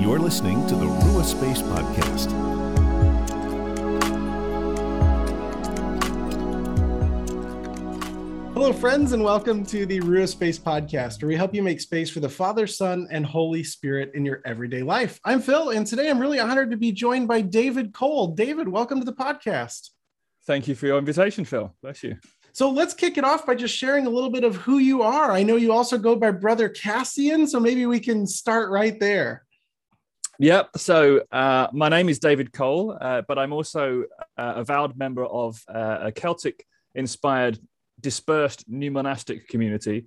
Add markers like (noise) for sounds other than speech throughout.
You're listening to the Rua Space Podcast. Hello, friends, and welcome to the Rua Space Podcast, where we help you make space for the Father, Son, and Holy Spirit in your everyday life. I'm Phil, and today I'm really honored to be joined by David Cole. David, welcome to the podcast. Thank you for your invitation, Phil. Bless you. So let's kick it off by just sharing a little bit of who you are. I know you also go by Brother Cassian, so maybe we can start right there. Yep. So uh, my name is David Cole, uh, but I'm also uh, a vowed member of uh, a Celtic inspired dispersed new monastic community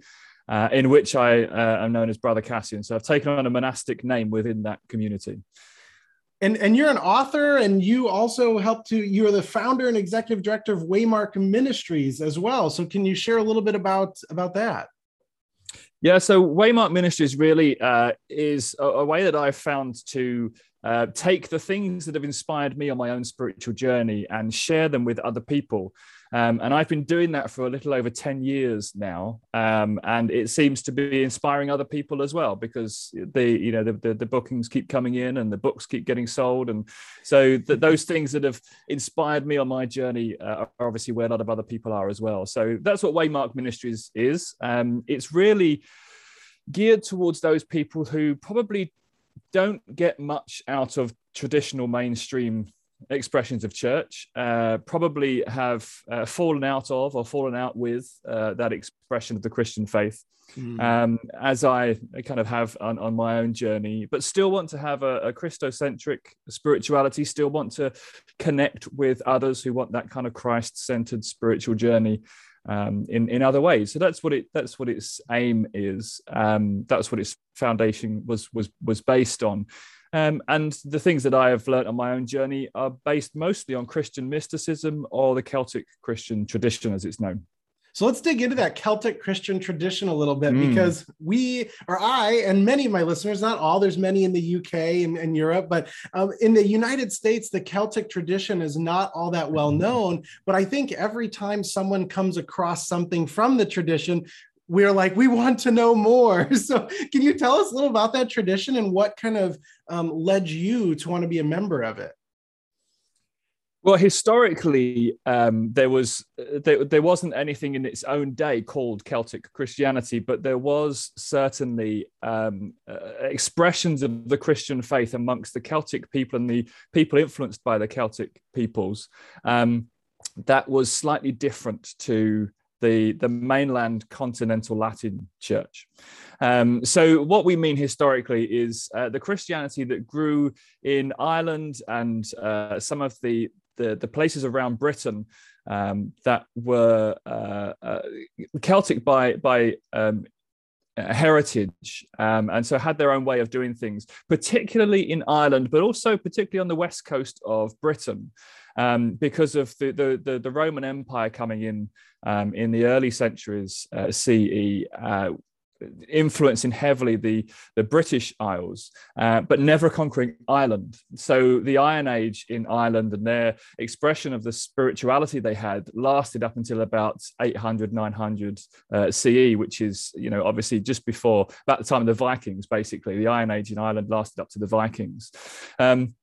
uh, in which I uh, am known as Brother Cassian. So I've taken on a monastic name within that community. And, and you're an author, and you also help to, you are the founder and executive director of Waymark Ministries as well. So can you share a little bit about, about that? Yeah, so Waymark Ministries really uh, is a, a, way that I've found to uh, take the things that have inspired me on my own spiritual journey and share them with other people. Um, and I've been doing that for a little over 10 years now. Um, and it seems to be inspiring other people as well because the, you know, the, the, the bookings keep coming in and the books keep getting sold. And so the, those things that have inspired me on my journey uh, are obviously where a lot of other people are as well. So that's what Waymark Ministries is. Um, it's really geared towards those people who probably don't get much out of traditional mainstream expressions of church uh, probably have uh, fallen out of or fallen out with uh, that expression of the Christian faith, mm. um, as I kind of have on, on, my own journey, but still want to have a, a Christocentric spirituality, still want to connect with others who want that kind of Christ centered spiritual journey. Um, in in other ways, so that's what it that's what its aim is. Um, that's what its foundation was was was based on. Um, and the things that I have learned on my own journey are based mostly on Christian mysticism or the Celtic Christian tradition, as it's known. So let's dig into that Celtic Christian tradition a little bit mm. because we, or I, and many of my listeners, not all, there's many in the UK and, and Europe, but um, in the United States, the Celtic tradition is not all that well known. But I think every time someone comes across something from the tradition, we're like we want to know more. (laughs) So can you tell us a little about that tradition and what kind of um, led you to want to be a member of it? Well historically um, there was there, there wasn't anything in its own day called celtic christianity but there was certainly um, uh, expressions of the christian faith amongst the celtic people and the people influenced by the celtic peoples. Um, that was slightly different to the, the mainland continental Latin church. Um, so, what we mean historically is uh, the Christianity that grew in Ireland and uh, some of the, the, the, places around Britain um, that were uh, uh Celtic by, by um, heritage um, and so had their own way of doing things particularly in ireland but also particularly on the west coast of britain um, because of the, the, the, Roman Empire coming in um, in the early centuries uh, CE. Uh, influencing heavily the, the British Isles, uh, but never conquering Ireland. So the Iron Age in Ireland and their expression of the spirituality they had lasted up until about 800, 900 uh, CE, which is, you know, obviously just before, about the time of the Vikings, basically. The Iron Age in Ireland lasted up to the Vikings. Um,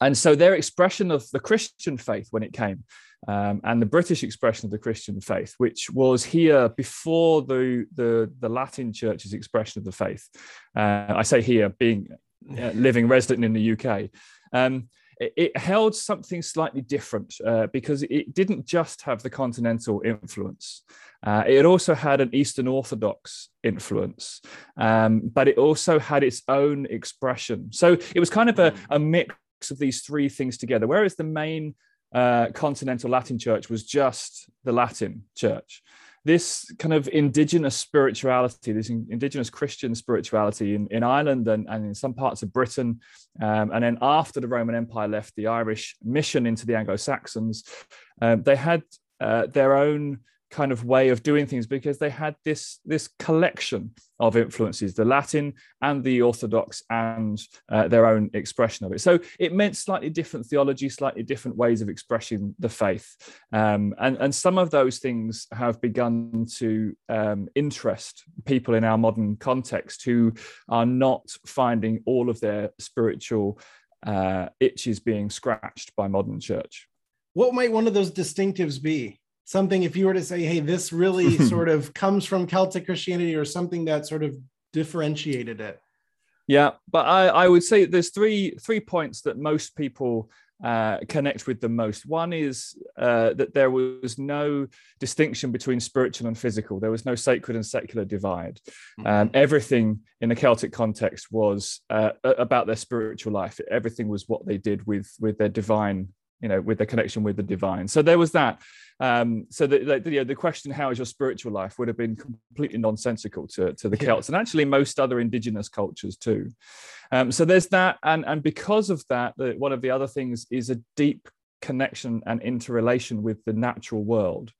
and so their expression of the Christian faith when it came, um, and the British expression of the Christian faith, which was here before the the, the Latin Church's expression of the faith. Uh, I say here, being uh, living resident in the UK. Um, it, it, held something slightly different uh, because it didn't just have the continental influence. Uh, it also had an Eastern Orthodox influence, um, but it also had its own expression. So it was kind of a, a mix of these three things together. Whereas the main uh, continental Latin church was just the Latin church. This kind of indigenous spirituality, this indigenous Christian spirituality in, in Ireland and, and in some parts of Britain, um, and then after the Roman Empire left the Irish mission into the Anglo Saxons, um, they had uh, their own kind of way of doing things because they had this this collection of influences the latin and the orthodox and uh, their own expression of it. So it meant slightly different theology slightly different ways of expressing the faith. Um, and and some of those things have begun to um, interest people in our modern context who are not finding all of their spiritual uh, itches being scratched by modern church. What might one of those distinctives be something if you were to say hey this really (laughs) sort of comes from celtic christianity or something that sort of differentiated it? Yeah but i, I would say there's three three points that most people uh, connect with the most. One is uh, that there was no distinction between spiritual and physical. There was no sacred and secular divide. Mm-hmm. um, everything in the celtic context was uh, about their spiritual life. Everything was what they did with with their divine you know with the connection with the divine. So there was that. Um, so the, the, you know, the question how is your spiritual life would have been completely nonsensical to, to the celts and actually most other indigenous cultures too. Um, so there's that. And and because of that the, one of the other things is a deep connection and interrelation with the natural world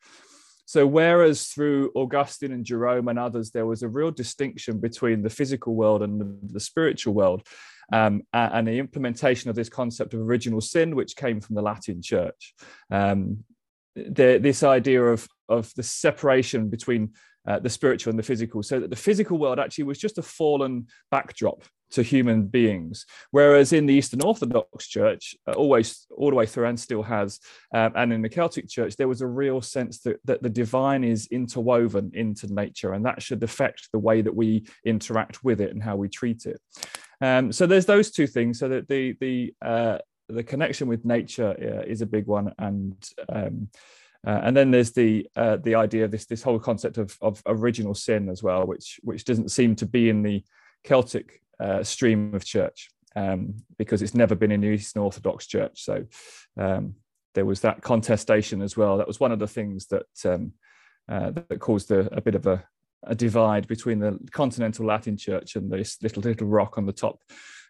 so, whereas through Augustine and Jerome and others, there was a real distinction between the physical world and the, spiritual world, um, and the implementation of this concept of original sin, which came from the Latin Church. Um, the, this idea of, of the separation between uh, the spiritual and the physical, so that the physical world actually was just a fallen backdrop to human beings. Whereas in the Eastern Orthodox Church, uh, always all the way through and still has, um, and in the Celtic Church, there was a real sense that, that the divine is interwoven into nature, and that should affect the way that we interact with it and how we treat it. Um, so there's those two things. So that the the uh, the connection with nature uh, is a big one, and um, uh, and then there's the uh, the idea of this this whole concept of, of original sin as well, which which doesn't seem to be in the Celtic uh, stream of church um, because it's never been in Eastern Orthodox Church. So um, there was that contestation as well. That was one of the things that um, uh, that caused a, a, bit of a, a divide between the continental Latin Church and this little little rock on the top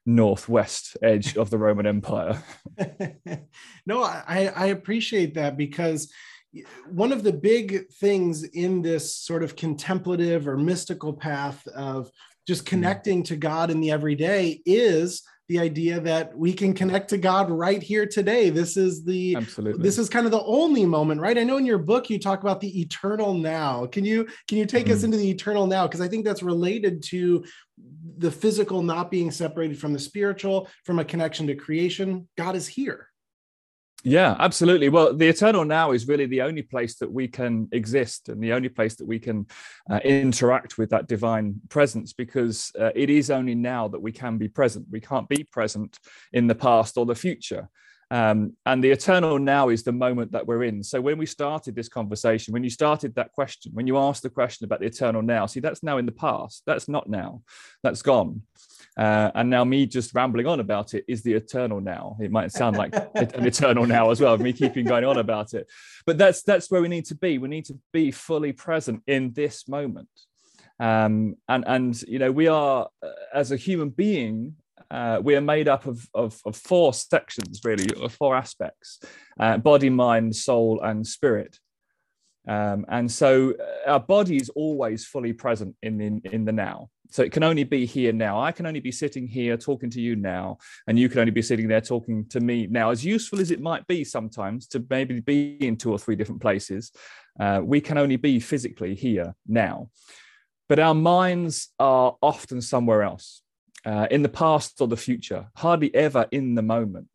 northwest edge of the Roman Empire. (laughs) (laughs) no, I, I appreciate that because one of the big things in this sort of contemplative or mystical path of just hmm. connecting to God in the everyday is the idea that we can connect to God right here today. This is the Absolutely. this is kind of the only moment, right? I know in your book you talk about the eternal now. Can you can you take mm-hmm. us into the eternal now because I think that's related to the physical not being separated from the spiritual, from a connection to creation. God is here. Yeah, absolutely. Well, the eternal now is really the only place that we can exist and the only place that we can uh, interact with that divine presence because uh, it is only now that we can be present. We can't be present in the past or the future. Um, and the eternal now is the moment that we're in. So when we started this conversation, when you started that question, when you asked the question about the eternal now, see, that's now in the past. That's not now. That's gone. Uh, and now me just rambling on about it is the eternal now. It might sound like (laughs) an eternal now as well, me keeping going on about it. But that's that's where we need to be. We need to be fully present in this moment. Um, and and you know we are uh, as a human being uh, we are made up of, of, of, four sections really of four aspects uh, body mind soul and spirit um, and so uh, our body is always fully present in, in, in the now. So it can only be here now. I can only be sitting here talking to you now, and you can only be sitting there talking to me now. As useful as it might be sometimes to maybe be in two or three different places, uh, we can only be physically here now. But our minds are often somewhere else, uh, in the past or the future, hardly ever in the moment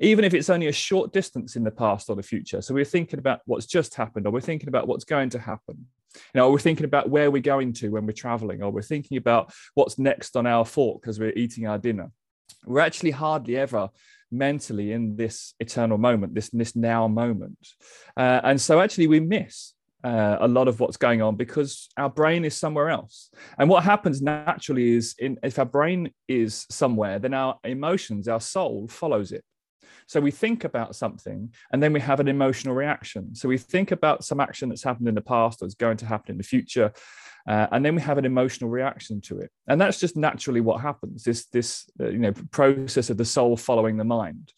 even if it's only a short distance in the past or the future. So we're thinking about what's just happened, or we're thinking about what's going to happen. You know, we're thinking about where we're going to when we're traveling, or we're thinking about what's next on our fork as we're eating our dinner. We're actually hardly ever mentally in this eternal moment, this, this now moment. Uh, and so actually we miss uh, a lot of what's going on because our brain is somewhere else. And what happens naturally is in, if our brain is somewhere, then our emotions, our soul follows it. So we think about something and then we have an emotional reaction. So we think about some action that's happened in the past or is going to happen in the future. Uh, and then we have an emotional reaction to it and that's just naturally what happens this this uh, you know process of the soul following the mind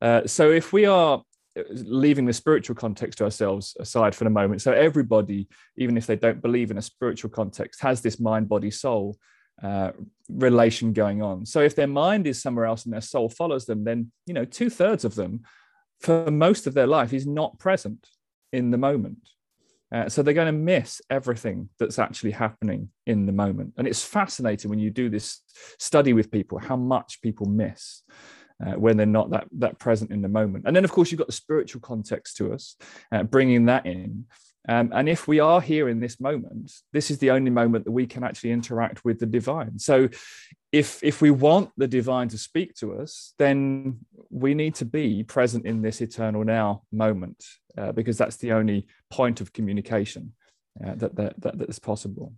uh, so if we are leaving the spiritual context to ourselves aside for the moment. So everybody, even if they don't believe in a spiritual context, has this mind, body, soul uh, relation going on. So if their mind is somewhere else and their soul follows them, then you know two thirds of them, for most of their life, is not present in the moment. Uh, so they're going to miss everything that's actually happening in the moment. And it's fascinating when you do this study with people how much people miss. Uh, when they're not that that present in the moment, and then of course you've got the spiritual context to us, uh, bringing that in, um, and if we are here in this moment, this is the only moment that we can actually interact with the divine. So, if if we want the divine to speak to us, then we need to be present in this eternal now moment, uh, because that's the only point of communication uh, that, that that that is possible.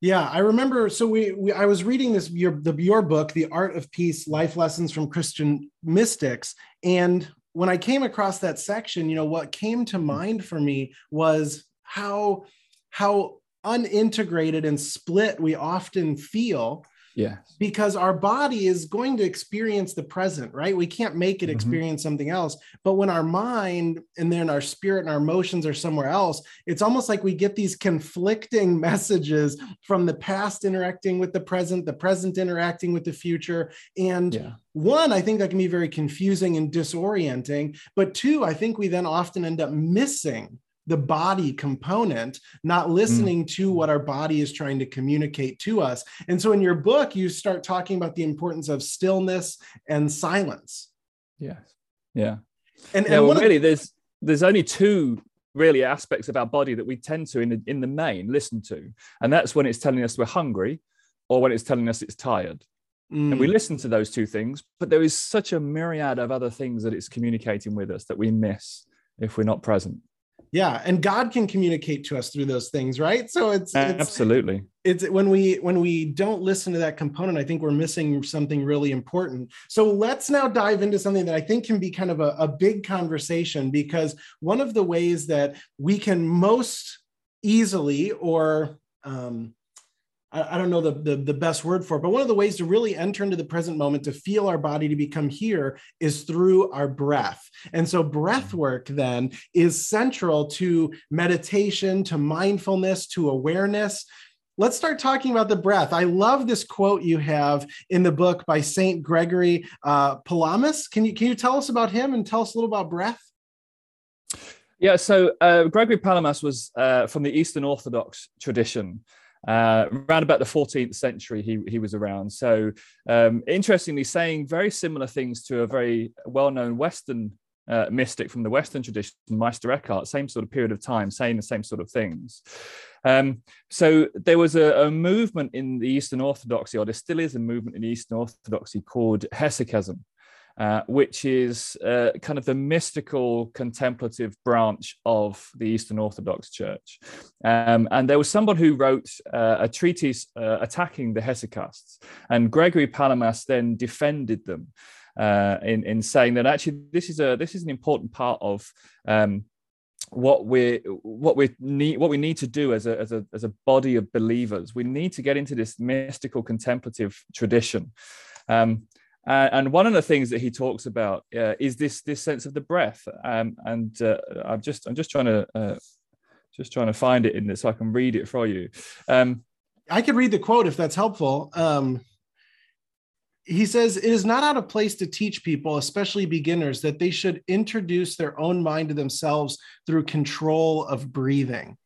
Yeah, I remember. So we, we I was reading this your the your book, The Art of Peace: Life Lessons from Christian Mystics, and when I came across that section, you know, what came to mm. mind for me was how how unintegrated and split we often feel yeah because our body is going to experience the present right? We can't make it mm-hmm. experience something else. But when our mind and then our spirit and our emotions are somewhere else it's almost like we get these conflicting (laughs) messages from the past interacting with the present the present interacting with the future. And yeah. one i think that can be very confusing and disorienting. But two i think we then often end up missing the body component, not listening mm. to what our body is trying to communicate to us. And so in your book, you start talking about the importance of stillness and silence. Yes. Yeah. And, yeah, and well, really, there's there's only two really aspects of our body that we tend to in the, in the main listen to and that's when it's telling us we're hungry or when it's telling us it's tired mm. and we mm. listen to those two things but there is such a myriad of other things that it's communicating with us that we miss if we're not present yeah and god can communicate to us through those things right? So it's, it's absolutely. it's when we when we don't listen to that component i think we're missing something really important. So let's now dive into something that i think can be kind of a, a big conversation because one of the ways that we can most easily or um, I, don't know the, the, the best word for it, but one of the ways to really enter into the present moment, to feel our body, to become here, is through our breath. And so, breath mm-hmm. work then is central to meditation, to mindfulness, to awareness. Let's start talking about the breath. I love this quote you have in the book by Saint Gregory uh, Palamas. Can you can you tell us about him and tell us a little about breath? Yeah, so uh, Gregory Palamas was uh, from the Eastern Orthodox tradition. Uh, around about the 14th century, he, he was around. So, um, interestingly, saying very similar things to a very well known Western uh, mystic from the Western tradition, Meister Eckhart, same sort of period of time, saying the same sort of things. Um, so there was a, a, movement in the Eastern Orthodoxy, or there still is a movement in Eastern Orthodoxy called Hesychasm, uh, which is uh, kind of the mystical contemplative branch of the Eastern Orthodox Church. Um, and there was someone who wrote uh, a treatise uh, attacking the Hesychasts, and Gregory Palamas then defended them. Uh, in, in saying that actually this is a this is an important part of um, what we what we need what we need to do as a, as a as a body of believers we need to get into this mystical contemplative tradition um, uh, and one of the things that he talks about uh, is this this sense of the breath. Um, and uh, I'm just I'm just trying to uh, just trying to find it in this so I can read it for you. Um, I could read the quote if that's helpful. Um, he says it is not out of place to teach people, especially beginners, that they should introduce their own mind to themselves through control of breathing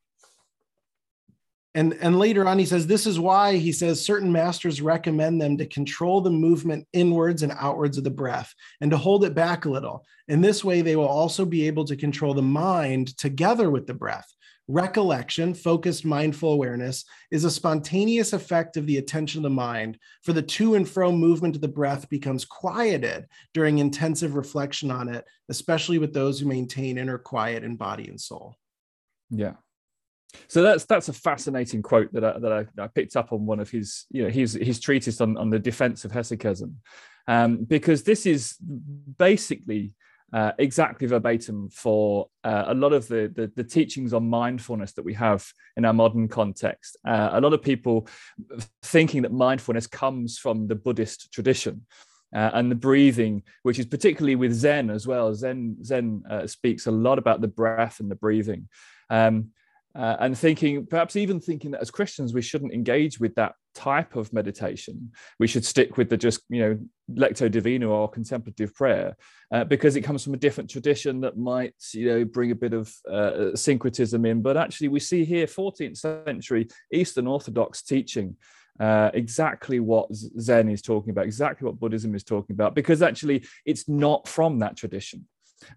and and later on he says this is why he says certain masters recommend them to control the movement inwards and outwards of the breath and to hold it back a little. In this way they will also be able to control the mind together with the breath. Recollection focused mindful awareness is a spontaneous effect of the attention of the mind for the to and fro movement of the breath becomes quieted during intensive reflection on it especially with those who maintain inner quiet in body and soul. Yeah so that's that's a fascinating quote that I, that I, I, picked up on one of his you know his his treatise on, on the defense of hesychasm, um, because this is basically uh, exactly verbatim for uh, a lot of the, the, the teachings on mindfulness that we have in our modern context. Uh, a lot of people thinking that mindfulness comes from the Buddhist tradition. uh, and the breathing, which is particularly with Zen as well. Zen Zen uh, speaks a lot about the breath and the breathing, um, uh, and thinking perhaps even thinking that as Christians we shouldn't engage with that type of meditation. We should stick with the just you know lectio divina or contemplative prayer uh, because it comes from a different tradition that might you know bring a bit of uh, syncretism in. But actually, we see here 14th century Eastern Orthodox teaching uh, exactly what Zen is talking about, exactly what Buddhism is talking about, because actually it's not from that tradition.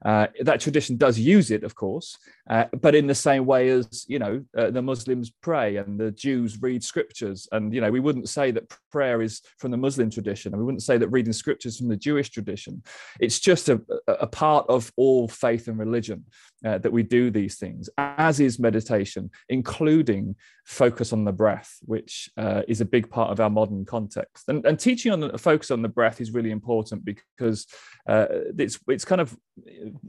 Uh, that tradition does use it, of course, uh, but in the same way as you know uh, the Muslims pray and the Jews read scriptures, and you know we wouldn't say that prayer is from the Muslim tradition, and we wouldn't say that reading scriptures from the Jewish tradition. It's just a, a part of all faith and religion uh, that we do these things, as is meditation, including focus on the breath, which uh, is a big part of our modern context. And, and teaching on the focus on the breath is really important because uh, it's it's kind of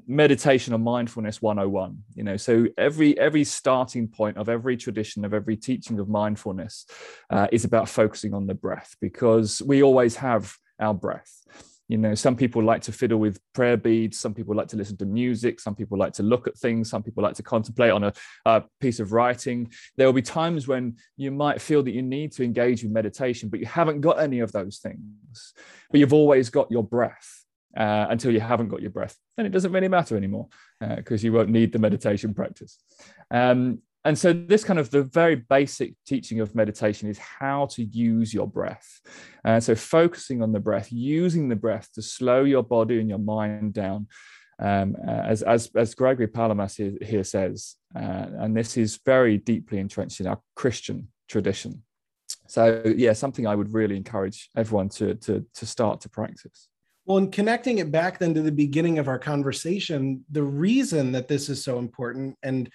meditation or mindfulness 101 you know so every every starting point of every tradition of every teaching of mindfulness uh, is about focusing on the breath because we always have our breath you know some people like to fiddle with prayer beads some people like to listen to music some people like to look at things some people like to contemplate on a, a, piece of writing there will be times when you might feel that you need to engage in meditation but you haven't got any of those things but you've always got your breath uh, until you haven't got your breath. Then it doesn't really matter anymore because uh, you won't need the meditation practice. Um, and so, this kind of the very basic teaching of meditation is how to use your breath. Uh, so, focusing on the breath, using the breath to slow your body and your mind down. Um, uh, as, as, as Gregory Palamas here, here says, uh, and this is very deeply entrenched in our Christian tradition. So, yeah, something I would really encourage everyone to, to, to start to practice. Well, and connecting it back then to the beginning of our conversation, the reason that this is so important, and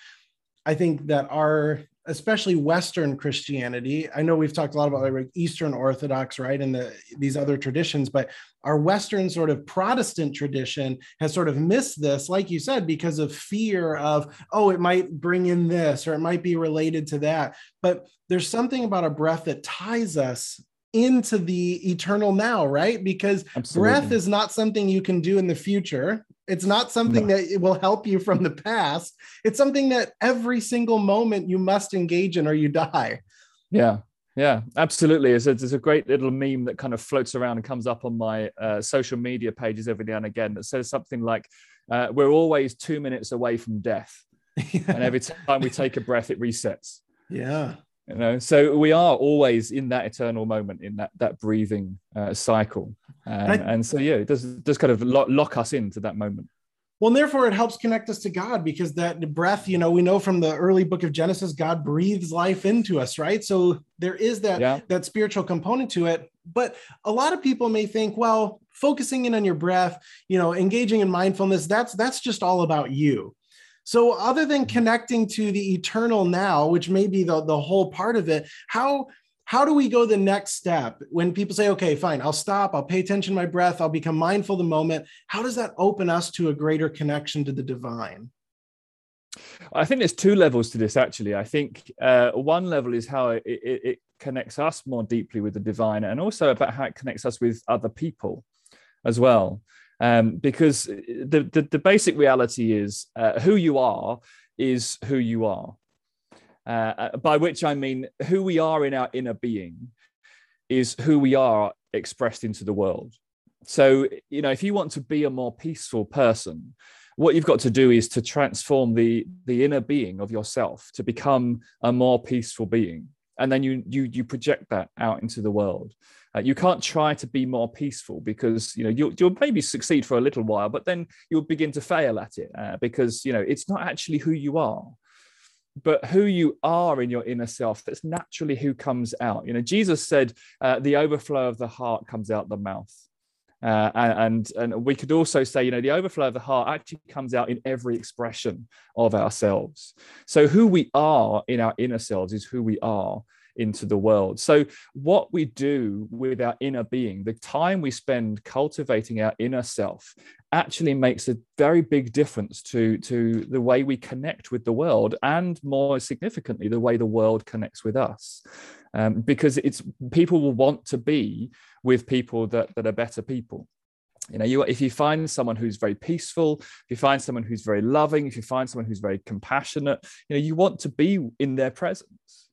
I think that our, especially Western Christianity, I know we've talked a lot about like Eastern Orthodox, right, and the these other traditions, but our Western sort of Protestant tradition has sort of missed this, like you said, because of fear of, oh, it might bring in this or it might be related to that. But there's something about a breath that ties us into the eternal now, right? Because Absolutely. breath is not something you can do in the future. It's not something no. that will help you from the past. It's something that every single moment you must engage in or you die. Yeah. Yeah, absolutely. There's a, there's a great little meme that kind of floats around and comes up on my uh, social media pages every now and again that says something like, uh, We're always two minutes away from death. yeah. (laughs) And every time we take a breath, it resets. Yeah you know so we are always in that eternal moment in that that breathing uh, cycle. Um, I, and so yeah it does does kind of lock, lock us into that moment. Well and therefore it helps connect us to god because that breath you know we know from the early book of genesis god breathes life into us right? So there is that yeah. that spiritual component to it. But a lot of people may think well focusing in on your breath you know engaging in mindfulness that's that's just all about you so, other than connecting to the eternal now, which may be the, the whole part of it, how how do we go the next step when people say, okay, fine, I'll stop, I'll pay attention to my breath, I'll become mindful of the moment? How does that open us to a greater connection to the divine? I think there's two levels to this actually. I think uh, one level is how it, it, it, connects us more deeply with the divine, and also about how it connects us with other people as well um, because the, the, the basic reality is uh, who you are is who you are. Uh, uh, by which I mean who we are in our inner being is who we are expressed into the world. So, you know, if you want to be a more peaceful person, what you've got to do is to transform the the inner being of yourself to become a more peaceful being and then you you you project that out into the world. Uh, you can't try to be more peaceful because you know you'll, you'll maybe succeed for a little while but then you'll begin to fail at it uh, because you know it's not actually who you are but who you are in your inner self that's naturally who comes out. You know jesus said uh, the overflow of the heart comes out the mouth uh, and and we could also say, you know, the overflow of the heart actually comes out in every expression of ourselves. So who we are in our inner selves is who we are into the world. So what we do with our inner being, the time we spend cultivating our inner self, actually makes a very big difference to to the way we connect with the world, and more significantly, the way the world connects with us. Um, because it's people will want to be with people that, that are better people. You know you if you find someone who's very peaceful if you find someone who's very loving if you find someone who's very compassionate you know you want to be in their presence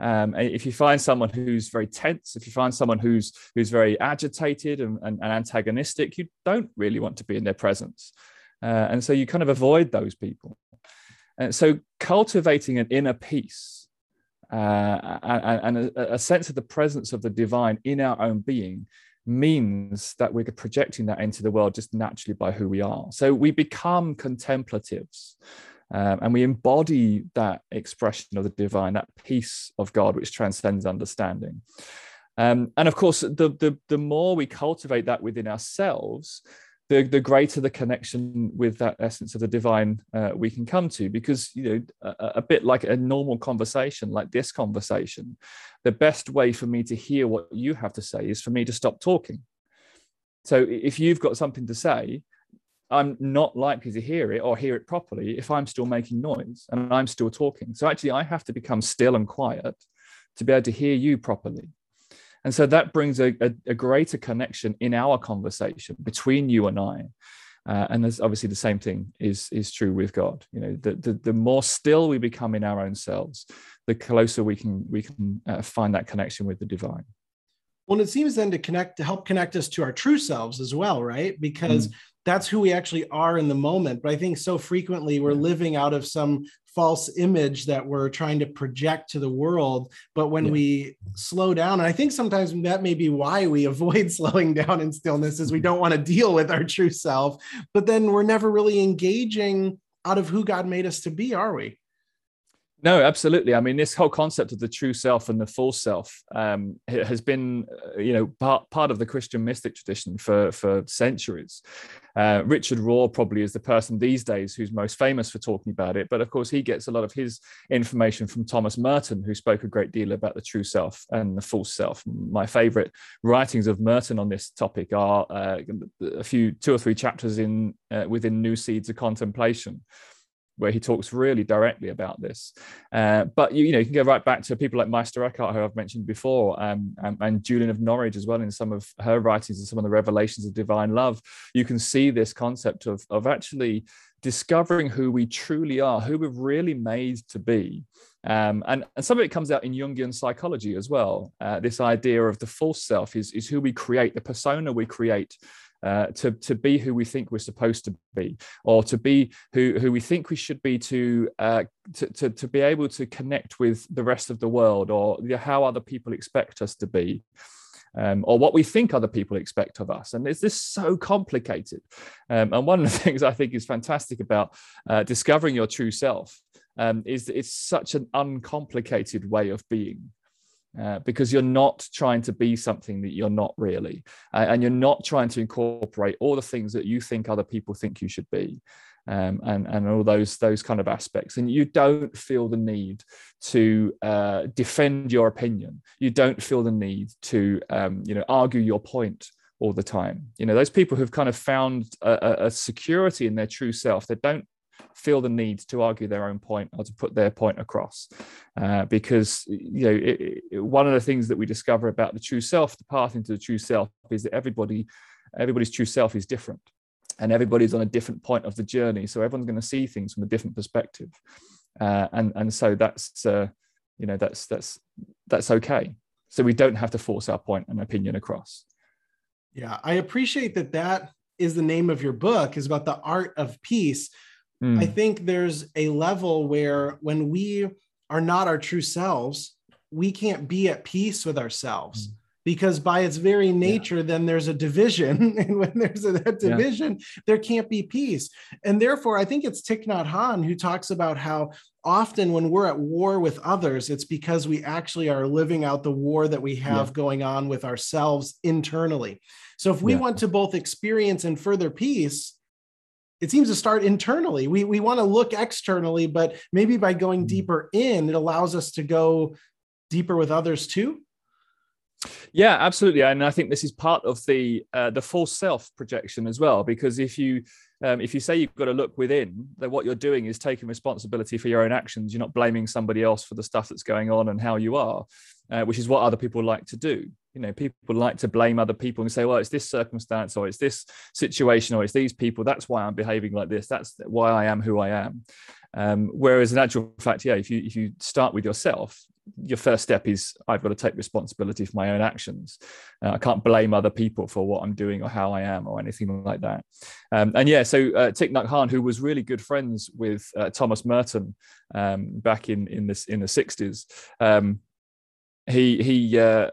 um, if you find someone who's very tense if you find someone who's who's very agitated and, and, and antagonistic you don't really want to be in their presence. Uh, and so you kind of avoid those people. And so cultivating an inner peace uh, and, and a, a sense of the presence of the divine in our own being means that we're projecting that into the world just naturally by who we are. So we become contemplatives um, and we embody that expression of the divine, that peace of God which transcends understanding. Um, and of course, the, the, the more we cultivate that within ourselves, the, the greater the connection with that essence of the divine uh, we can come to because you know a, a, bit like a normal conversation like this conversation the best way for me to hear what you have to say is for me to stop talking so if you've got something to say i'm not likely to hear it or hear it properly if i'm still making noise and i'm still talking so actually i have to become still and quiet to be able to hear you properly and so that brings a, a, a greater connection in our conversation between you and I. Uh, and there's obviously the same thing is is true with God. You know, the, the, the more still we become in our own selves, the closer we can we can uh, find that connection with the divine. Well, it seems then to connect to help connect us to our true selves as well, right? Because mm. that's who we actually are in the moment. But I think so frequently we're living out of some false image that we're trying to project to the world. But when yeah. we slow down, and I think sometimes that may be why we (laughs) avoid slowing down in stillness, is we don't want to deal with our true self. But then we're never really engaging out of who God made us to be, are we? No, absolutely. I mean, this whole concept of the true self and the false self um, has been, uh, you know, part, part of the Christian mystic tradition for for centuries. Uh, Richard Rohr probably is the person these days who's most famous for talking about it, but of course he gets a lot of his information from Thomas Merton, who spoke a great deal about the true self and the false self. My favorite writings of Merton on this topic are uh, a few, two or three chapters in uh, within New Seeds of Contemplation where he talks really directly about this. Uh, but you, you, know, you can go right back to people like Meister Eckhart, who I've mentioned before, um, and, and, Julian of Norwich as well in some of her writings and some of the revelations of divine love. You can see this concept of, of actually discovering who we truly are, who we're really made to be. Um, and, and some of it comes out in Jungian psychology as well. Uh, this idea of the false self is, is who we create, the persona we create uh, to, to be who we think we're supposed to be, or to be who, who we think we should be to, uh, to, to, to be able to connect with the rest of the world, or how other people expect us to be. Um, or what we think other people expect of us. And is this so complicated? Um, and one of the (laughs) things I think is fantastic about uh, discovering your true self um, is that it's such an uncomplicated way of being. Uh, because you're not trying to be something that you're not really. Uh, and you're not trying to incorporate all the things that you think other people think you should be. Um, and, and all those those kind of aspects. And you don't feel the need to uh, defend your opinion. You don't feel the need to um, you know argue your point all the time. You know those people who've kind of found a, a security in their true self. They don't feel the need to argue their own point or to put their point across. Uh, because you know it, it, one of the things that we discover about the true self the path into the true self is that everybody everybody's true self is different and everybody's on a different point of the journey. So everyone's going to see things from a different perspective. Uh, and and so that's uh, you know that's that's that's okay. So we don't have to force our point and opinion across. Yeah i appreciate that that is the name of your book is about the art of peace Mm. I think there's a level where when we are not our true selves, we can't be at peace with ourselves. Mm. Because by its very nature, yeah. then there's a division. (laughs) And when there's a, that division, yeah. there can't be peace. And therefore, I think it's Thich Nhat Hanh who talks about how often when we're at war with others, it's because we actually are living out the war that we have yeah. going on with ourselves internally. So if we want to both experience and further peace, it seems to start internally. We we want to look externally, but maybe by going mm-hmm. deeper in, it allows us to go deeper with others too. Yeah, absolutely, and I think this is part of the uh, the false self projection as well. Because if you um, if you say you've got to look within, then what you're doing is taking responsibility for your own actions. You're not blaming somebody else for the stuff that's going on and how you are, uh, which is what other people like to do. You know, people like to blame other people and say, well, it's this circumstance or it's this situation or it's these people. That's why I'm behaving like this. That's why I am who I am. Um, whereas in actual fact, yeah, if you if you start with yourself, your first step is I've got to take responsibility for my own actions. Uh, I can't blame other people for what I'm doing or how I am or anything like that. Um, and yeah, so uh, Thich Nhat Hanh, who was really good friends with uh, Thomas Merton um, back in in this in the 60s. He he uh,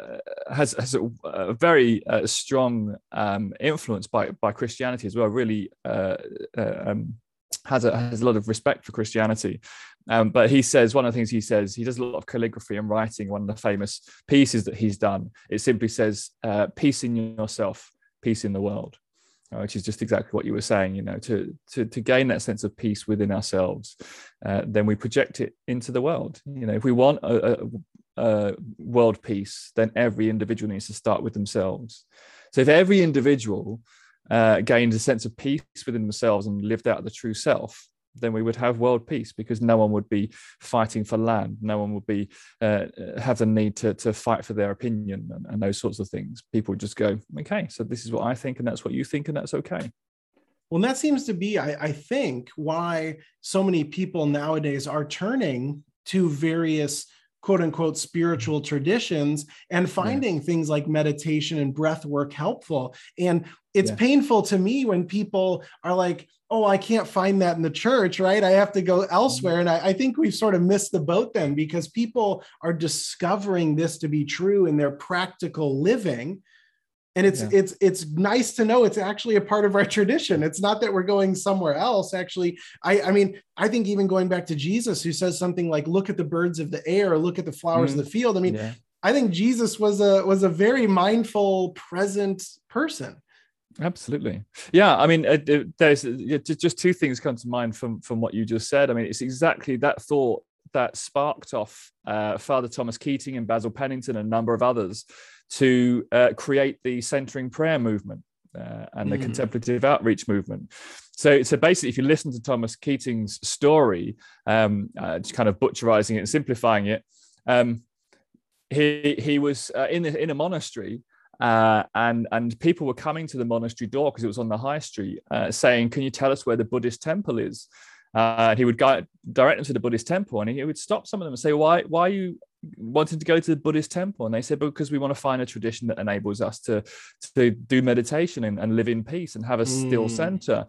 has has a, a very uh, strong um, influence by by Christianity as well. Really uh, uh um, has a has a lot of respect for Christianity, um, but he says one of the things he says he does a lot of calligraphy and writing. One of the famous pieces that he's done it simply says uh, "peace in yourself, peace in the world," uh, which is just exactly what you were saying. You know, to to to gain that sense of peace within ourselves, then we project it into the world. You know, if we want a, a, a world peace, then every individual needs to start with themselves. So if every individual uh, gained a sense of peace within themselves and lived out the true self, then we would have world peace because no one would be fighting for land. No one would be uh, have the need to, to fight for their opinion and, and those sorts of things. People would just go, okay, so this is what I think, and that's what you think, and that's okay. Well, that seems to be, I, I think, why so many people nowadays are turning to various quote unquote spiritual traditions and finding yeah. things like meditation and breath work helpful. And it's yeah. painful to me when people are like, oh, I can't find that in the church, right? I have to go elsewhere. Mm-hmm. And I, I, think we've sort of missed the boat then because people are discovering this to be true in their practical living and it's yeah. it's it's nice to know it's actually a part of our tradition. It's not that we're going somewhere else. Actually i i mean i think even going back to jesus who says something like look at the birds of the air look at the flowers mm-hmm. of the field. I mean yeah. i think jesus was a was a very mindful present person. Absolutely. Yeah i mean it, it, there's just two things come to mind from from what you just said. I mean it's exactly that thought that sparked off uh, father thomas keating and basil pennington and a number of others to uh, create the centering prayer movement uh, and the mm. contemplative outreach movement. So, so basically, if you listen to Thomas Keating's story, um, uh, just kind of butcherizing it and simplifying it, um, he he was uh, in in a monastery. Uh, and and people were coming to the monastery door because it was on the high street, uh, saying, "Can you tell us where the Buddhist temple is?" Uh, he would go direct them to the Buddhist temple, and he would stop some of them and say, "Why, why are you wanted to go to the Buddhist temple, and they said because we want to find a tradition that enables us to to do meditation and, and live in peace and have a still mm. center.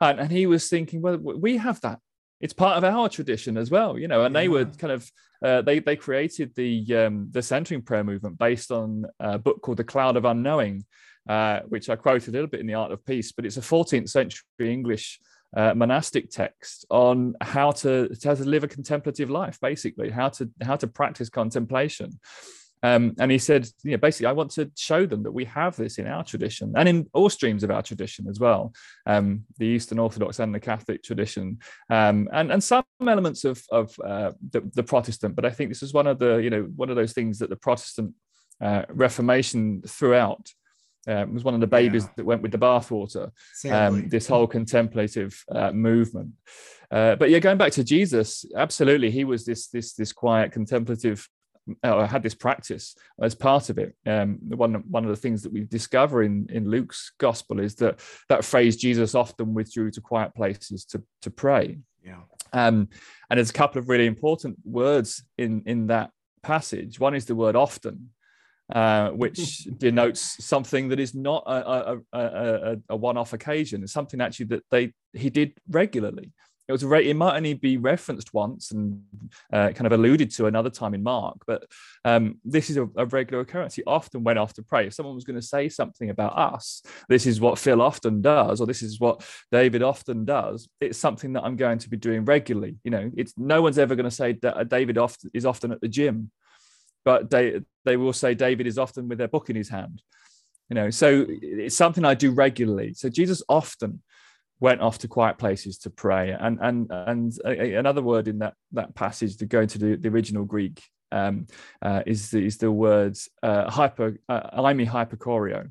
And, and he was thinking, well, we have that. It's part of our tradition as well, you know. And yeah. they were kind of uh, they they created the um, the centering prayer movement based on a book called The Cloud of Unknowing, uh, which I quoted a little bit in the Art of Peace, but it's a 14th century English uh, monastic text on how to, how to live a contemplative life, basically, how to how to practice contemplation. Um, and he said, you know, basically, I want to show them that we have this in our tradition and in all streams of our tradition as well, um, the Eastern Orthodox and the Catholic tradition, um, and and some elements of of uh, the, the, Protestant. But I think this is one of the you know one of those things that the Protestant uh, Reformation throughout um, was one of the babies yeah. that went with the bathwater. Um, this whole contemplative uh, movement. Uh, but yeah, going back to Jesus, absolutely, he was this this this quiet contemplative. Uh, had this practice as part of it. Um, one one of the things that we discover in in Luke's gospel is that that phrase Jesus often withdrew to quiet places to to pray. Yeah. Um, and there's a couple of really important words in in that passage. One is the word often, uh, which denotes something that is not a, a, a, a, one-off occasion. It's something actually that they he did regularly. It was re- it might only be referenced once and uh, kind of alluded to another time in Mark, but um, this is a, regular occurrence. He often went off to pray. If someone was going to say something about us, this is what Phil often does, or this is what David often does. It's something that I'm going to be doing regularly. You know, it's no one's ever going to say that David often is often at the gym but they they will say David is often with their book in his hand. You know, so it's something I do regularly. So Jesus often went off to quiet places to pray. And and and another word in that that passage to go into the, the original Greek um, uh, is the, is the words uh, hyper uh, hyperchoreo,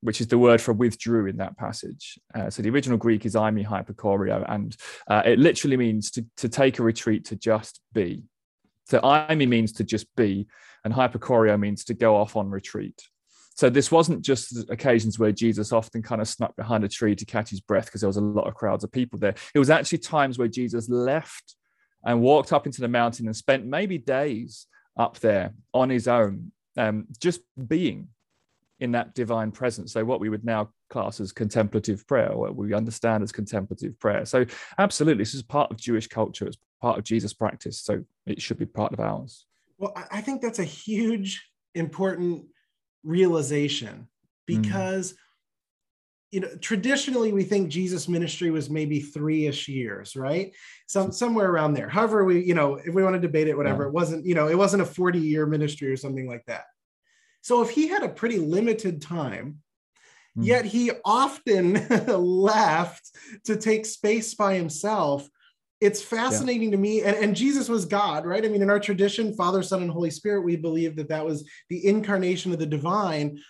which is the word for withdrew in that passage. Uh, so the original Greek is eimi hyperchoreo, and uh, it literally means to, to take a retreat to just be. So eimi means to just be, and hyperchoreo means to go off on retreat. So this wasn't just occasions where Jesus often kind of snuck behind a tree to catch his breath because there was a lot of crowds of people there. It was actually times where Jesus left and walked up into the mountain and spent maybe days up there on his own, um, just being in that divine presence. So, what we would now class as contemplative prayer, what we understand as contemplative prayer. So, absolutely, this is part of Jewish culture, it's part of Jesus' practice. So, it should be part of ours. Well, I think that's a huge, important realization mm. because. Mm. You know, traditionally we think Jesus' ministry was maybe three-ish years, right? Some somewhere around there. However, we, you know, if we want to debate it, whatever, yeah. it wasn't, you know, it wasn't a 40-year ministry or something like that. So if he had a pretty limited time, mm. yet he often (laughs) left to take space by himself, it's fascinating yeah. to me. And, and Jesus was God, right? I mean, in our tradition, Father, Son, and Holy Spirit, we believe that that was the incarnation of the divine.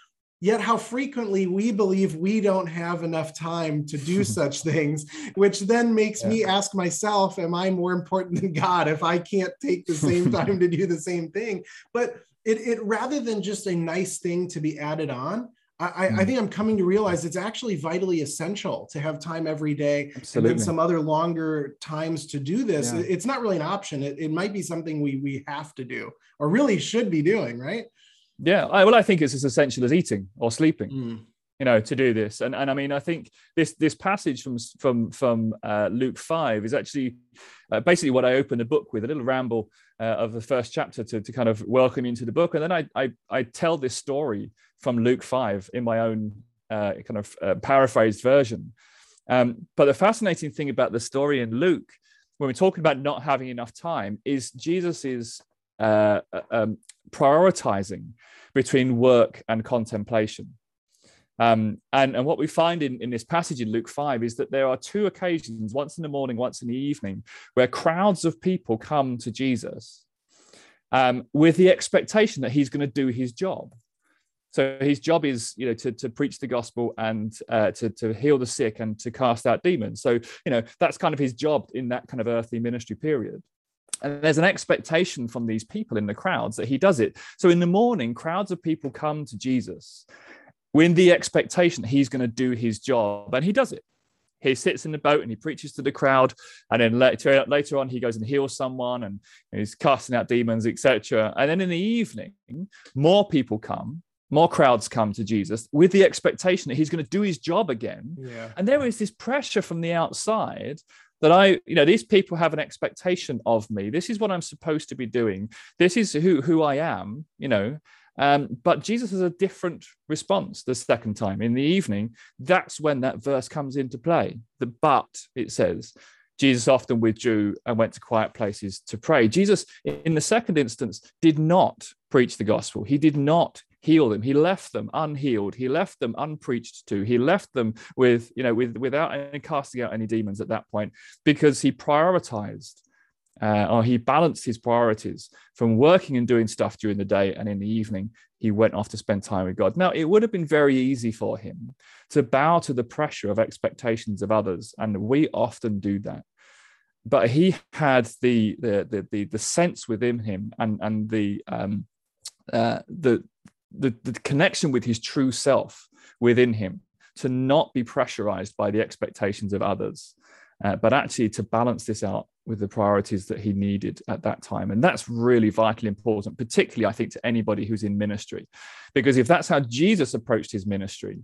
Yet, how frequently we believe we don't have enough time to do (laughs) such things, which then makes yeah. me ask myself, Am I more important than God if I can't take the same (laughs) time to do the same thing? But it, it rather than just a nice thing to be added on, I, mm. I, hmm. think I'm coming to realize it's actually vitally essential to have time every day Absolutely. and then some other longer times to do this. Yeah. It's not really an option. It, it might be something we we have to do or really should be doing, right? Yeah, I, well, I think it's as essential as eating or sleeping. Mm you know to do this and and i mean i think this this passage from from from uh, luke 5 is actually uh, basically what i opened the book with a little ramble uh, of the first chapter to, to kind of welcome you into the book. And then i i, I tell this story from luke 5 in my own uh, kind of uh, paraphrased version. Um, but the fascinating thing about the story in luke when we're talking about not having enough time is jesus is uh, um, prioritizing between work and contemplation um, and, and what we find in, in this passage in Luke 5 is that there are two occasions, once in the morning, once in the evening, where crowds of people come to Jesus um, with the expectation that he's going to do his job. So his job is, you know, to, to preach the gospel and uh, to, to heal the sick and to cast out demons. So, you know, that's kind of his job in that kind of earthly ministry period. And there's an expectation from these people in the crowds that he does it. So in the morning, crowds of people come to Jesus with the expectation that he's going to do his job, and he does it. He sits in the boat and he preaches to the crowd, and then later later on he goes and heals someone, and he's casting out demons, etc. And then in the evening, more people come, more crowds come to Jesus with the expectation that he's going to do his job again. Yeah. And there is this pressure from the outside that I, you know, these people have an expectation of me. This is what I'm supposed to be doing. This is who who I am, you know. Um, but Jesus has a different response the second time in the evening. That's when that verse comes into play. The but, it says, Jesus often withdrew and went to quiet places to pray. Jesus, in the second instance, did not preach the gospel. He did not heal them. He left them unhealed. He left them unpreached to. He left them with, you know, with without any casting out any demons at that point because he prioritized uh, or he balanced his priorities from working and doing stuff during the day and in the evening he went off to spend time with god. Now it would have been very easy for him to bow to the pressure of expectations of others and we often do that. But he had the the the the, the sense within him and and the um uh, the, the the connection with his true self within him to not be pressurized by the expectations of others uh, but actually to balance this out with the priorities that he needed at that time. And that's really vitally important, particularly, I think, to anybody who's in ministry. Because if that's how Jesus approached his ministry,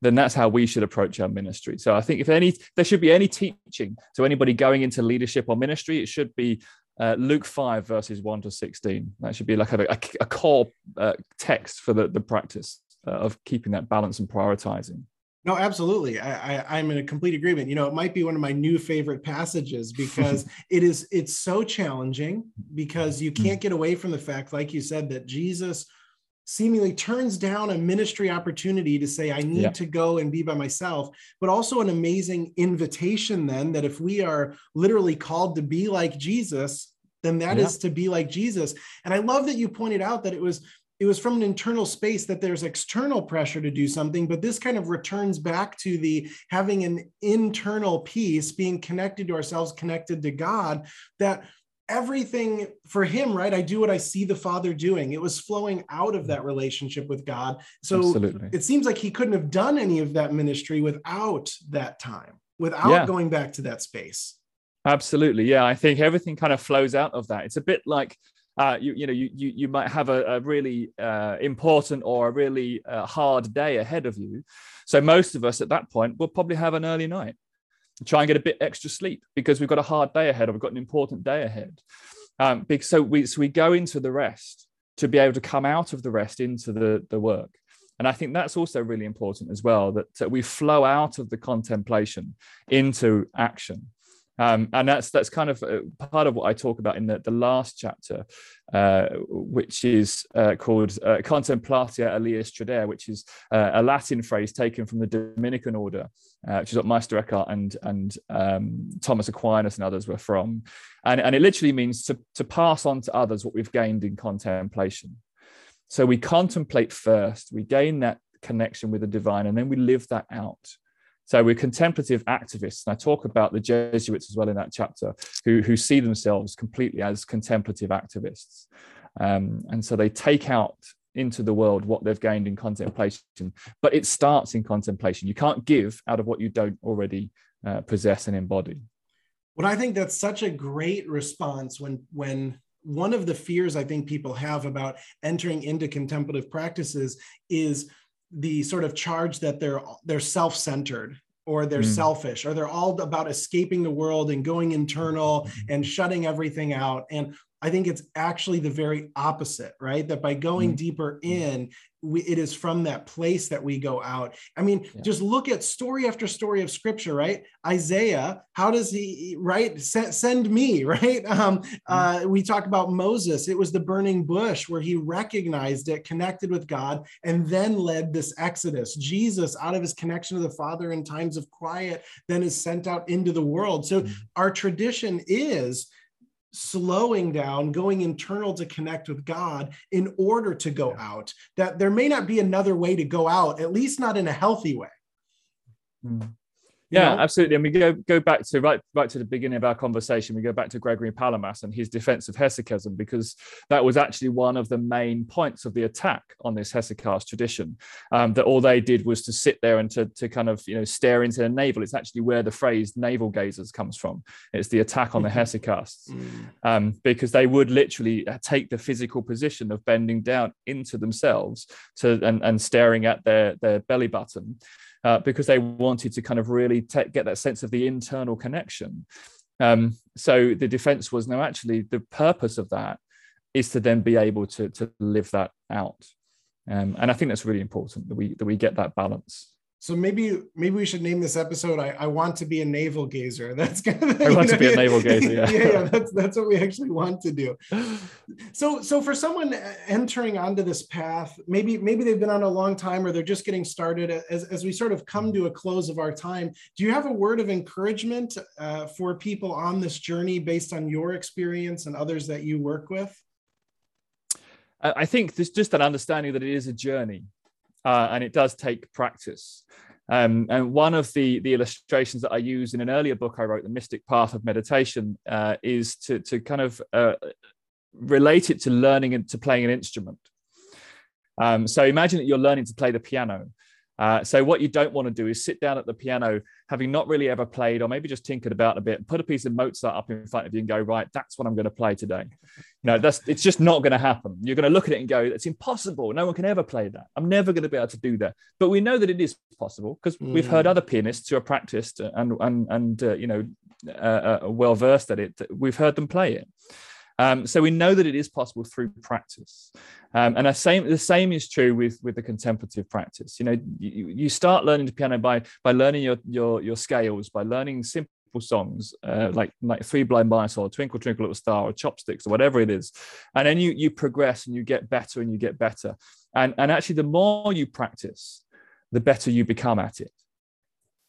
then that's how we should approach our ministry. So I think if any, there should be any teaching to anybody going into leadership or ministry, it should be uh, Luke 5, verses 1 to 16. That should be like a, a, a core uh, text for the, the practice uh, of keeping that balance and prioritizing. No, absolutely. I, I am in a complete agreement. You know, it might be one of my new favorite passages because (laughs) it is it's so challenging because you hmm. can't get away from the fact, like you said, that Jesus seemingly turns down a ministry opportunity to say, I need yeah. to go and be by myself, but also an amazing invitation then that if we are literally called to be like Jesus, then that yeah. is to be like Jesus. And I love that you pointed out that it was it was from an internal space that there's external pressure to do something but this kind of returns back to the having an internal peace being connected to ourselves connected to god that everything for him right i do what i see the father doing it was flowing out of that relationship with god so Absolutely. it seems like he couldn't have done any of that ministry without that time without yeah. going back to that space Absolutely, yeah. I think everything kind of flows out of that. It's a bit like uh, you, you know, you, you, you might have a, a really uh, important or a really uh, hard day ahead of you. So most of us at that point will probably have an early night, try and get a bit extra sleep because we've got a hard day ahead or we've got an important day ahead. Um, so we so we go into the rest to be able to come out of the rest into the the work. And I think that's also really important as well that, that we flow out of the contemplation into action. Um, and that's that's kind of uh, part of what I talk about in the, the last chapter, uh, which is uh, called uh, Contemplata aliis tradere, which is uh, a Latin phrase taken from the Dominican order, uh, which is what Meister Eckhart and and um, Thomas Aquinas and others were from, and, and it literally means to to pass on to others what we've gained in contemplation. So we contemplate first, we gain that connection with the divine, and then we live that out. So we're contemplative activists, and I talk about the Jesuits as well in that chapter, who, who see themselves completely as contemplative activists. Um, and so they take out into the world what they've gained in contemplation, but it starts in contemplation. You can't give out of what you don't already uh, possess and embody. Well, I think that's such a great response when when one of the fears I think people have about entering into contemplative practices is the sort of charge that they're they're self-centered or they're mm. selfish or they're all about escaping the world and going internal mm-hmm. and shutting everything out and I think it's actually the very opposite, right? That by going mm-hmm. deeper in, we, it is from that place that we go out. I mean, yeah. just look at story after story of scripture, right? Isaiah, how does he, right? Send, send me, (laughs) right? Um, mm-hmm. uh, we talk about Moses. It was the burning bush where he recognized it, connected with God, and then led this exodus. Jesus, out of his connection to the Father in times of quiet, then is sent out into the world. So mm-hmm. our tradition is slowing down, going internal to connect with God in order to go out. That there may not be another way to go out, at least not in a healthy way. Mm yeah know? absolutely and we go go back to right right to the beginning of our conversation we go back to gregory palamas and his defense of hesychasm because that was actually one of the main points of the attack on this hesychast tradition um, that all they did was to sit there and to, to kind of you know stare into the navel it's actually where the phrase navel gazers comes from it's the attack on the mm-hmm. (laughs) hesychasts mm. um, because they would literally uh, take the physical position of bending down into themselves to and, and staring at their their belly button uh, because they wanted to kind of really get that sense of the internal connection. Um, so the defense was no, actually, the purpose of that is to then be able to, to live that out. Um, and I think that's really important that we that we get that balance. So maybe maybe we should name this episode I, I want to be a navel gazer. (laughs) That's kind of I want know, to be a navel (laughs) gazer. Yeah. yeah, yeah, that's that's what we actually want to do. So so for someone entering onto this path, maybe maybe they've been on a long time or they're just getting started. As, as we sort of come to a close of our time, do you have a word of encouragement uh, for people on this journey based on your experience and others that you work with? I think there's just an understanding that it is a journey uh, and it does take practice. Um, and one of the, the illustrations that I use in an earlier book I wrote, The Mystic Path of Meditation, uh, is to, to kind of uh, relate it to learning and to playing an instrument. Um, so imagine that you're learning to play the piano. Uh, so what you don't want to do is sit down at the piano, having not really ever played, or maybe just tinkered about a bit, put a piece of Mozart up in front of you and go, right, that's what I'm going to play today. You know, that's it's just not going to happen. You're going to look at it and go, it's impossible. No one can ever play that. I'm never going to be able to do that. But we know that it is possible because mm. we've heard mm. other pianists who are practiced and and and uh, you know uh, uh, well versed at it. We've heard them play it. Um, so we know that it is possible through practice. Um, and the same, the same is true with, with the contemplative practice. You know, you, you start learning the piano by, by learning your, your, your scales, by learning simple songs uh, like like Three Blind Mice or Twinkle Twinkle Little Star or Chopsticks or whatever it is, and then you you progress and you get better and you get better, and and actually the more you practice, the better you become at it.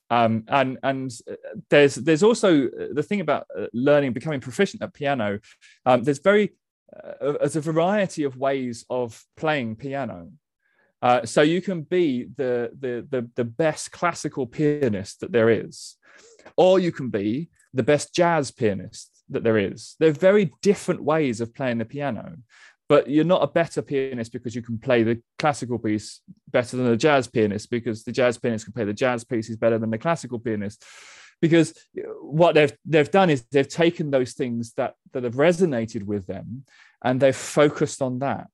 Um, and and uh, there's there's also uh, the thing about uh, learning, becoming proficient at piano. Um, there's very uh, a variety of ways of playing piano. Uh, so you can be the, the, the, the best classical pianist that there is, or you can be the best jazz pianist that there is. There are very different ways of playing the piano, but you're not a better pianist because you can play the classical piece better than a jazz pianist because the jazz pianist can play the jazz pieces better than the classical pianist. Because what they've they've done is they've taken those things that that have resonated with them and they've focused on that.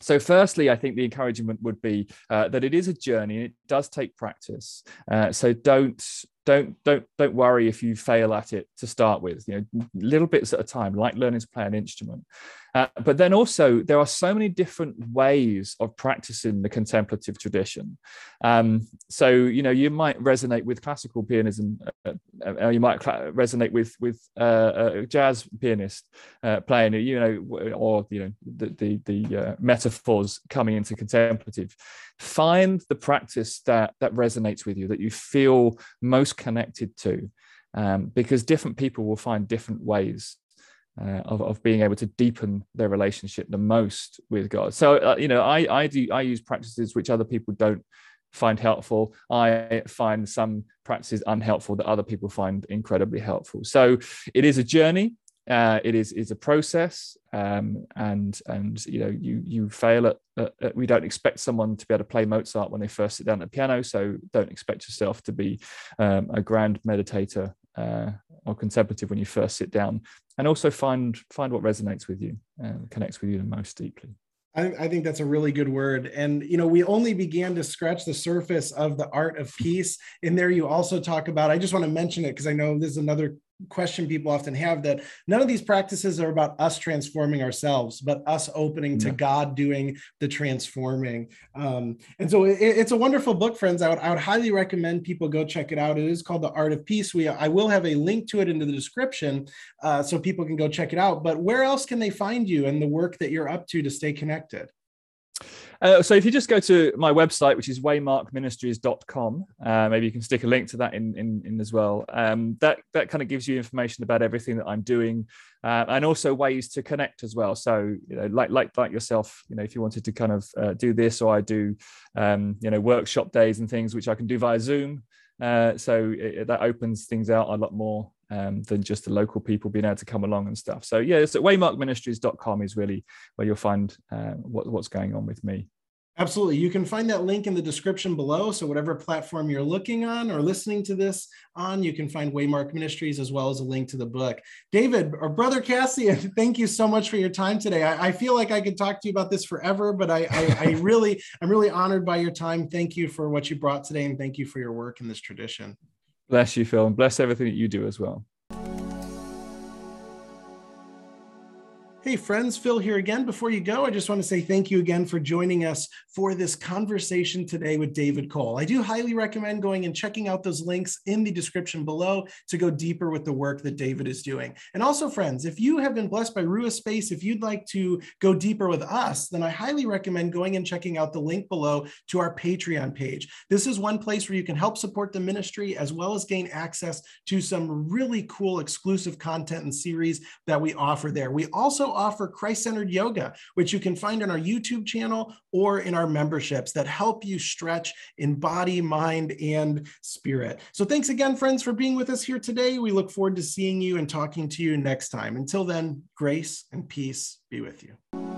So firstly i think the encouragement would be uh, that it is a journey and it does take practice. Uh, so don't don't don't don't worry if you fail at it to start with you know little bits at a time like learning to play an instrument uh, but then also there are so many different ways of practicing the contemplative tradition. Um, so you know you might resonate with classical pianism uh, uh, you might cl- resonate with with uh, a jazz pianist uh, playing you know or you know the the, the metaphors coming into contemplative. Find the practice that that resonates with you that you feel most connected to um, because different people will find different ways uh, of, of being able to deepen their relationship the most with god. So uh, you know i i do i use practices which other people don't find helpful. I find some practices unhelpful that other people find incredibly helpful. So it is a journey uh, it is is a process, um, and and you know you you fail at, at, at, We don't expect someone to be able to play Mozart when they first sit down at the piano, so don't expect yourself to be um, a grand meditator uh, or contemplative when you first sit down. And also find find what resonates with you, and connects with you the most deeply. I, I, think that's a really good word. And, you know, we only began to scratch the surface of the art of peace. In there, you also talk about, I just want to mention it because I know this is another question people often have that none of these practices are about us transforming ourselves but us opening to god doing the transforming. Um, and so it, it's a wonderful book friends. I would, I would highly recommend people go check it out. It is called the art of peace. We i will have a link to it into the description uh, so people can go check it out. But where else can they find you and the work that you're up to to stay connected uh, so if you just go to my website, which is waymarkministries.com, uh, maybe you can stick a link to that in, in, in as well. Um, that, that kind of gives you information about everything that I'm doing uh, and also ways to connect as well. So, you know, like, like, like yourself, you know, if you wanted to kind of uh, do this or I do, um, you know, workshop days and things, which I can do via Zoom. Uh, so it, that opens things out a lot more um, than just the local people being able to come along and stuff. So yeah, so waymarkministries.com is really where you'll find uh, what, what's going on with me. Absolutely. You can find that link in the description below. So, whatever platform you're looking on or listening to this on, you can find Waymark Ministries as well as a link to the book. David or Brother Cassian, (laughs) thank you so much for your time today. I, I feel like I could talk to you about this forever, but I, I, I really, I'm really honored by your time. Thank you for what you brought today, and thank you for your work in this tradition. Bless you, Phil, and bless everything that you do as well. Hey, friends, Phil here again. Before you go, I just want to say thank you again for joining us for this conversation today with David Cole. I do highly recommend going and checking out those links in the description below to go deeper with the work that David is doing. And also, friends, if you have been blessed by Rua Space, if you'd like to go deeper with us, then I highly recommend going and checking out the link below to our Patreon page. This is one place where you can help support the ministry as well as gain access to some really cool exclusive content and series that we offer there. We also offer Christ centered yoga, which you can find on our YouTube channel or in our memberships that help you stretch in body, mind, and spirit. So, thanks again, friends, for being with us here today. We look forward to seeing you and talking to you next time. Until then, grace and peace be with you.